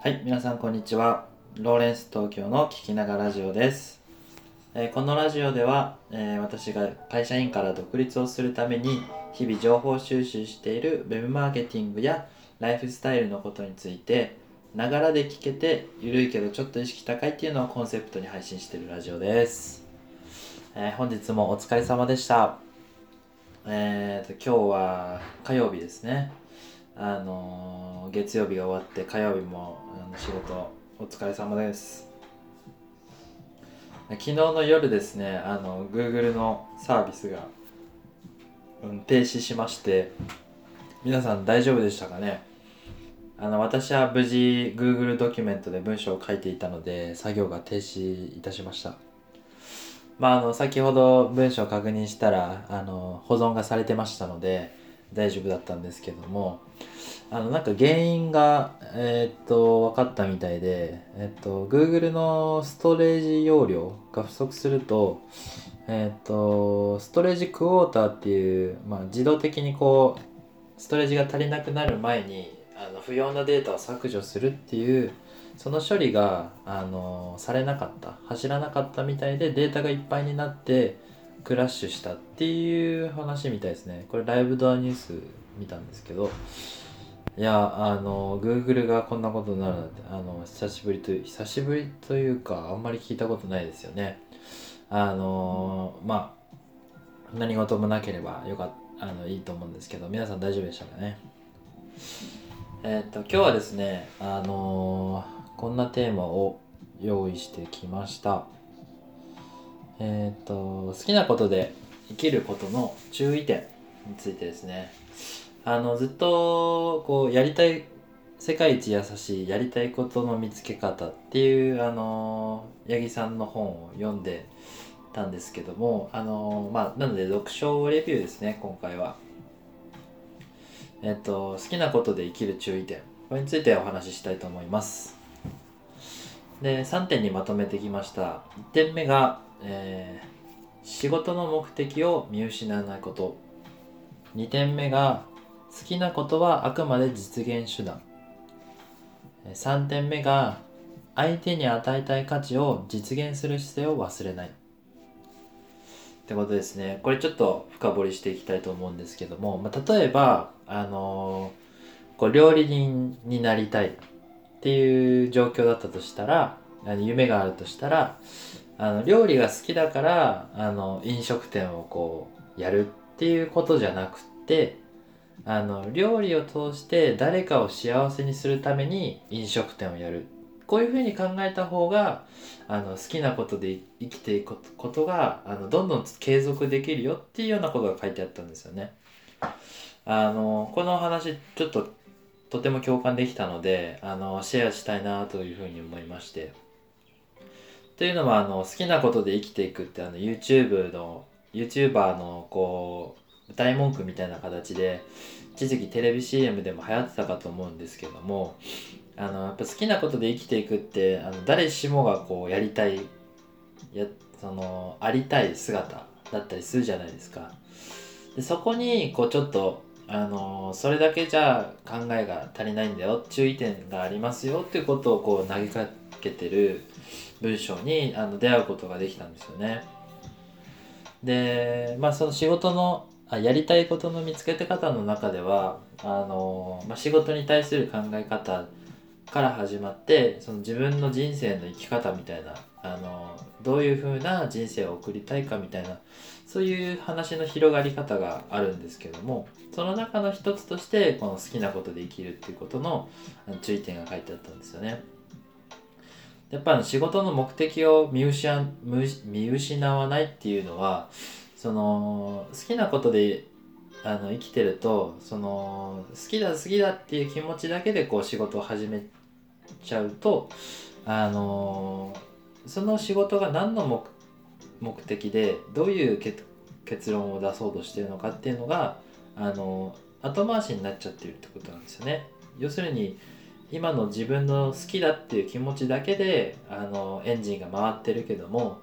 はい、皆さんこんにちは。ローレンス東京の聞きながらラジオです。えーこのラジオでは、えー私が会社員から独立をするために日々情報収集しているウェブマーケティングやライフスタイルのことについてながらで聞けてゆるいけどちょっと意識高いっていうのをコンセプトに配信しているラジオです。えー本日もお疲れ様でした。えーと今日は火曜日ですね。あの月曜日が終わって火曜日も仕事お疲れ様です。昨日の夜ですねあの Google のサービスが、うん、停止しまして皆さん大丈夫でしたかね？あの私は無事 Google ドキュメントで文章を書いていたので作業が停止いたしました。まああの先ほど文章を確認したらあの保存がされてましたので大丈夫だったんですけどもあのなんか原因がえーっと分かったみたいでえっと Google のストレージ容量が不足するとえっとストレージクォーターっていう、まあ、自動的にこうストレージが足りなくなる前にあの不要なデータを削除するっていうその処理があのされなかった走らなかったみたいでデータがいっぱいになってクラッシュしたっていう話みたいですね。これライブドアニュース見たんですけど。いやあの Google がこんなことになるなんてあの久しぶりという久しぶりというかあんまり聞いたことないですよね。あのまあ何事もなければよかあのいいと思うんですけど皆さん大丈夫でしたかね？えっと今日はですねあのこんなテーマを用意してきました。えっ、と好きなことで生きることの注意点についてですね。あのずっとこうやりたい世界一優しいやりたいことの見つけ方っていうあの八木さんの本を読んでたんですけどもあのまあなので読書レビューですね今回は。えっと好きなことで生きる注意点これについてお話ししたいと思います。で3点にまとめてきました。1点目が、えー仕事の目的を見失わないこと。2点目が好きなことはあくまで実現手段。3点目が相手に与えたい価値を実現する姿勢を忘れない。ってことですね。これちょっと深掘りしていきたいと思うんですけども、まあ、例えばあのーこう料理人になりたいっていう状況だったとしたらあの夢があるとしたらあの料理が好きだからあの飲食店をこうやるっていうことじゃなくってあの料理を通して誰かを幸せにするために飲食店をやるこういうふうに考えた方があの好きなことで生きていくことがあのどんどん継続できるよっていうようなことが書いてあったんですよね。あのこのお話ちょっととても共感できたのであのシェアしたいなというふうに思いまして。というのはあの好きなことで生きていくってあの YouTube の YouTuber のこう歌い文句みたいな形で一時期テレビ CM でも流行ってたかと思うんですけどもあのやっぱ好きなことで生きていくってあの誰しもがこうやりたいやそのありたい姿だったりするじゃないですか。でそこにこうちょっとあのそれだけじゃ考えが足りないんだよ注意点がありますよっていうことをこう投げかけてる文章にあの出会うことができたんですよね。でまあその仕事のあやりたいことの見つけて方の中ではあの、まあ、仕事に対する考え方から始まってその自分の人生の生き方みたいなあのどういう風な人生を送りたいかみたいなそういう話の広がり方があるんですけどもその中の一つとしてこの好きなことで生きるっていうことのあの注意点が書いてあったんですよね。やっぱり仕事の目的を見失見失わないっていうのはその好きなことであの生きてるとその好きだ好きだっていう気持ちだけでこう仕事を始めちゃうとあのその仕事が何の目目的でどういう結結論を出そうとしてるのかっていうのがあの後回しになっちゃってるってことなんですよね。要するに今の自分の好きだっていう気持ちだけであのエンジンが回ってるけども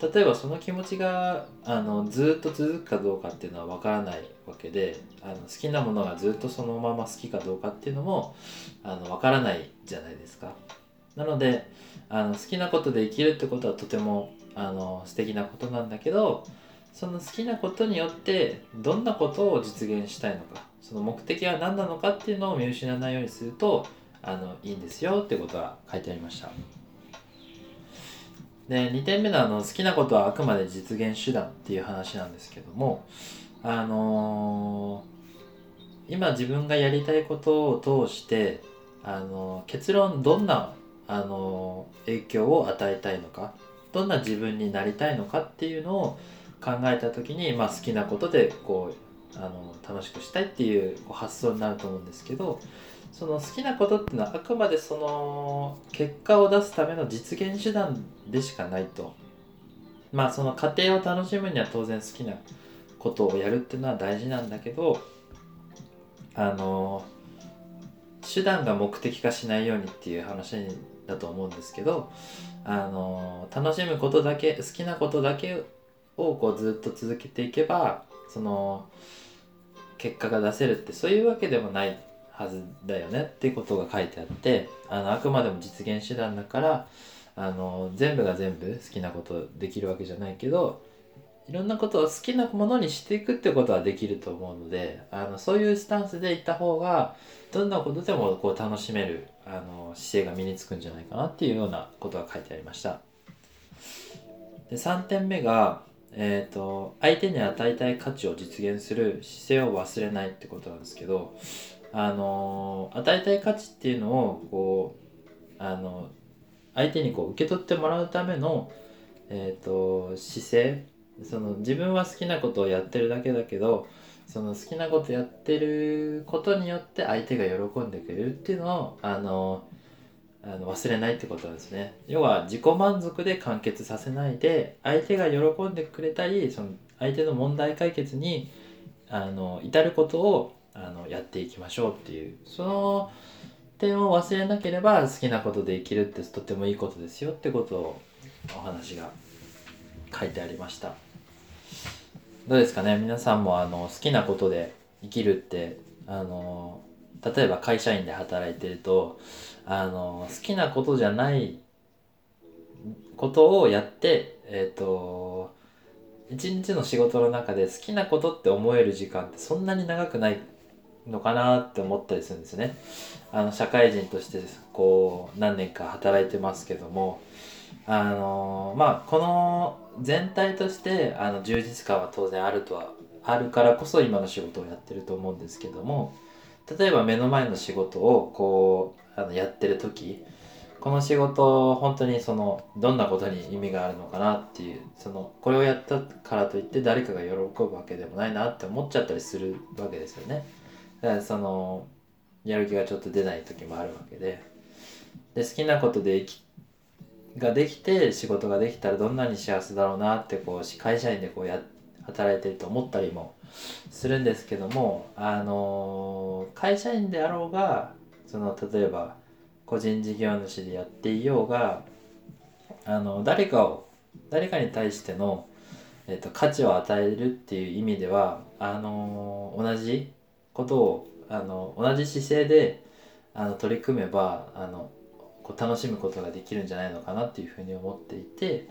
例えばその気持ちがあのずっと続くかどうかっていうのは分からないわけであの好きなものがずっとそのまま好きかどうかっていうのもあの分からないじゃないですか。なのであの好きなことで生きるってことはとてもあの素敵なことなんだけどその好きなことによってどんなことを実現したいのかその目的は何なのかっていうのを見失わないようにするとあのいいんですよってことが書いてありました。で2点目のあの好きなことはあくまで実現手段っていう話なんですけどもあのー、今自分がやりたいことを通してあのー、結論どんな、あのー、影響を与えたいのかどんな自分になりたいのかっていうのを考えた時に、まあ、好きなことでこうあの楽しくしたいっていう発想になると思うんですけどその好きなことっていうのはあくまでその結果を出すための実現手段でしかないと。まあその過程を楽しむには当然好きなことをやるっていうのは大事なんだけどあの手段が目的化しないようにっていう話だと思うんですけどあの楽しむことだけ好きなことだけをこうずっと続けていけばその結果が出せるってそういうわけでもないはずだよねっていうことが書いてあってあのあくまでも実現手段だからあの全部が全部好きなことできるわけじゃないけどいろんなことを好きなものにしていくってことはできると思うのであのそういうスタンスでいった方がどんなことでもこう楽しめるあの姿勢が身につくんじゃないかなっていうようなことが書いてありました。で3点目がえーと、相手に与えたい価値を実現する姿勢を忘れないってことなんですけど、あの与えたい価値っていうのをこうあの相手にこう受け取ってもらうための、えーと、姿勢その自分は好きなことをやってるだけだけどその好きなことやってることによって相手が喜んでくれるっていうのをあのあの忘れないってことですね。要は自己満足で完結させないで相手が喜んでくれたりその相手の問題解決にあの至ることをあのやっていきましょうっていう。その点を忘れなければ好きなことで生きるってとてもいいことですよってことをお話が書いてありました。どうですかね？皆さんもあの好きなことで生きるってあの例えば会社員で働いてるとあの好きなことじゃないことをやってえっ、ー、と一日の仕事の中で好きなことって思える時間ってそんなに長くないのかなって思ったりするんですね。あの社会人としてこう何年か働いてますけどもあのまあこの全体としてあの充実感は当然あるとはあるからこそ今の仕事をやってると思うんですけども例えば目の前の仕事をこうあのやってる時この仕事本当にそのどんなことに意味があるのかなっていうそのこれをやったからといって誰かが喜ぶわけでもないなって思っちゃったりするわけですよね。だからそのやる気がちょっと出ない時もあるわけで。で好きなことでができて仕事ができたらどんなに幸せだろうなってこう会社員でこうやって働いてると思ったりもするんですけどもあの会社員であろうがその例えば個人事業主でやっていようがあの誰かを誰かに対しての、えーと、価値を与えるっていう意味ではあの同じことをあの同じ姿勢であの取り組めばあのこう楽しむことができるんじゃないのかなっていうふうに思っていて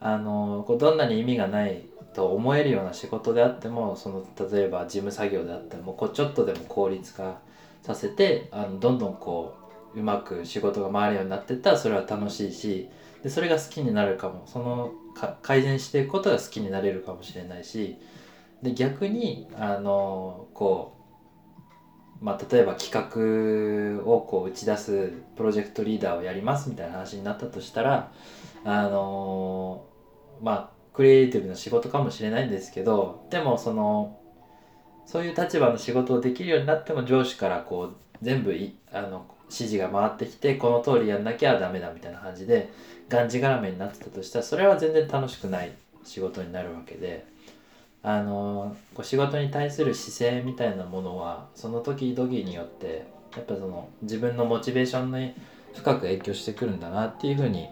あのこうどんなに意味がないと思えるような仕事であってもその例えば事務作業であってもこうちょっとでも効率化させてあのどんどんこううまく仕事が回るようになってったらそれは楽しいしでそれが好きになるかも。その改善していくことが好きになれるかもしれないしで逆にあのこう、まあ、例えば企画をこう打ち出すプロジェクトリーダーをやりますみたいな話になったとしたらあのまあクリエイティブな仕事かもしれないんですけどでもそのそういう立場の仕事をできるようになっても上司からこう全部いあの指示が回ってきてこの通りやんなきゃダメだみたいな感じでがんじがらめになってたとしたらそれは全然楽しくない仕事になるわけであのこう仕事に対する姿勢みたいなものはその時々によってやっぱその自分のモチベーションに深く影響してくるんだなっていうふうに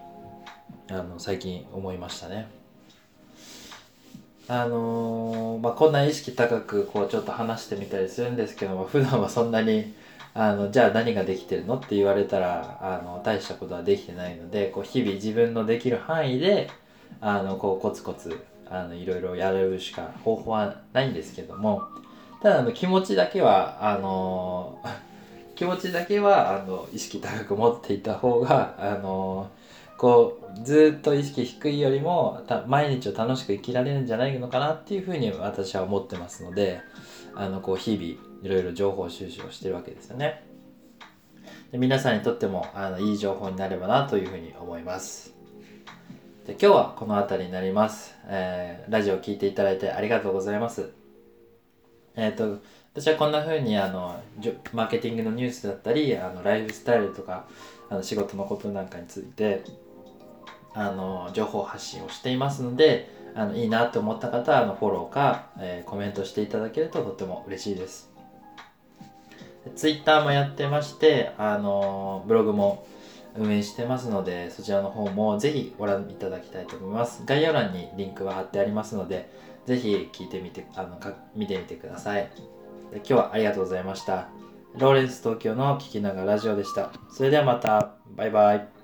あの最近思いましたね。あのー、まあ、こんな意識高くこうちょっと話してみたりするんですけども普段はそんなにあのじゃあ何ができてるのって言われたらあの大したことはできてないのでこう日々自分のできる範囲であのこうコツコツあのいろいろやるしか方法はないんですけどもただあの気持ちだけはあの 気持ちだけはあの意識高く持っていた方があのこうずっと意識低いよりも毎日を楽しく生きられるんじゃないのかなっていうふうに私は思ってますのであのこう日々いろいろ情報収集をしてるわけですよね。で皆さんにとってもあのいい情報になればなというふうに思います。で今日はこの辺りになります、えー、ラジオを聴いていただいてありがとうございます。えっ、ー、と私はこんな風にあのマーケティングのニュースだったりあのライフスタイルとかあの仕事のことなんかについてあの情報発信をしていますのであのいいなと思った方はあのフォローか、えー、コメントしていただけるととても嬉しいです。ツイッターもやってましてあのブログも運営してますのでそちらの方もぜひご覧いただきたいと思います。概要欄にリンクは貼ってありますのでぜひ聞いてみてあのか見てみてください。今日はありがとうございました。ローレンス東京の聞きながらラジオでした。それではまた。バイバイ。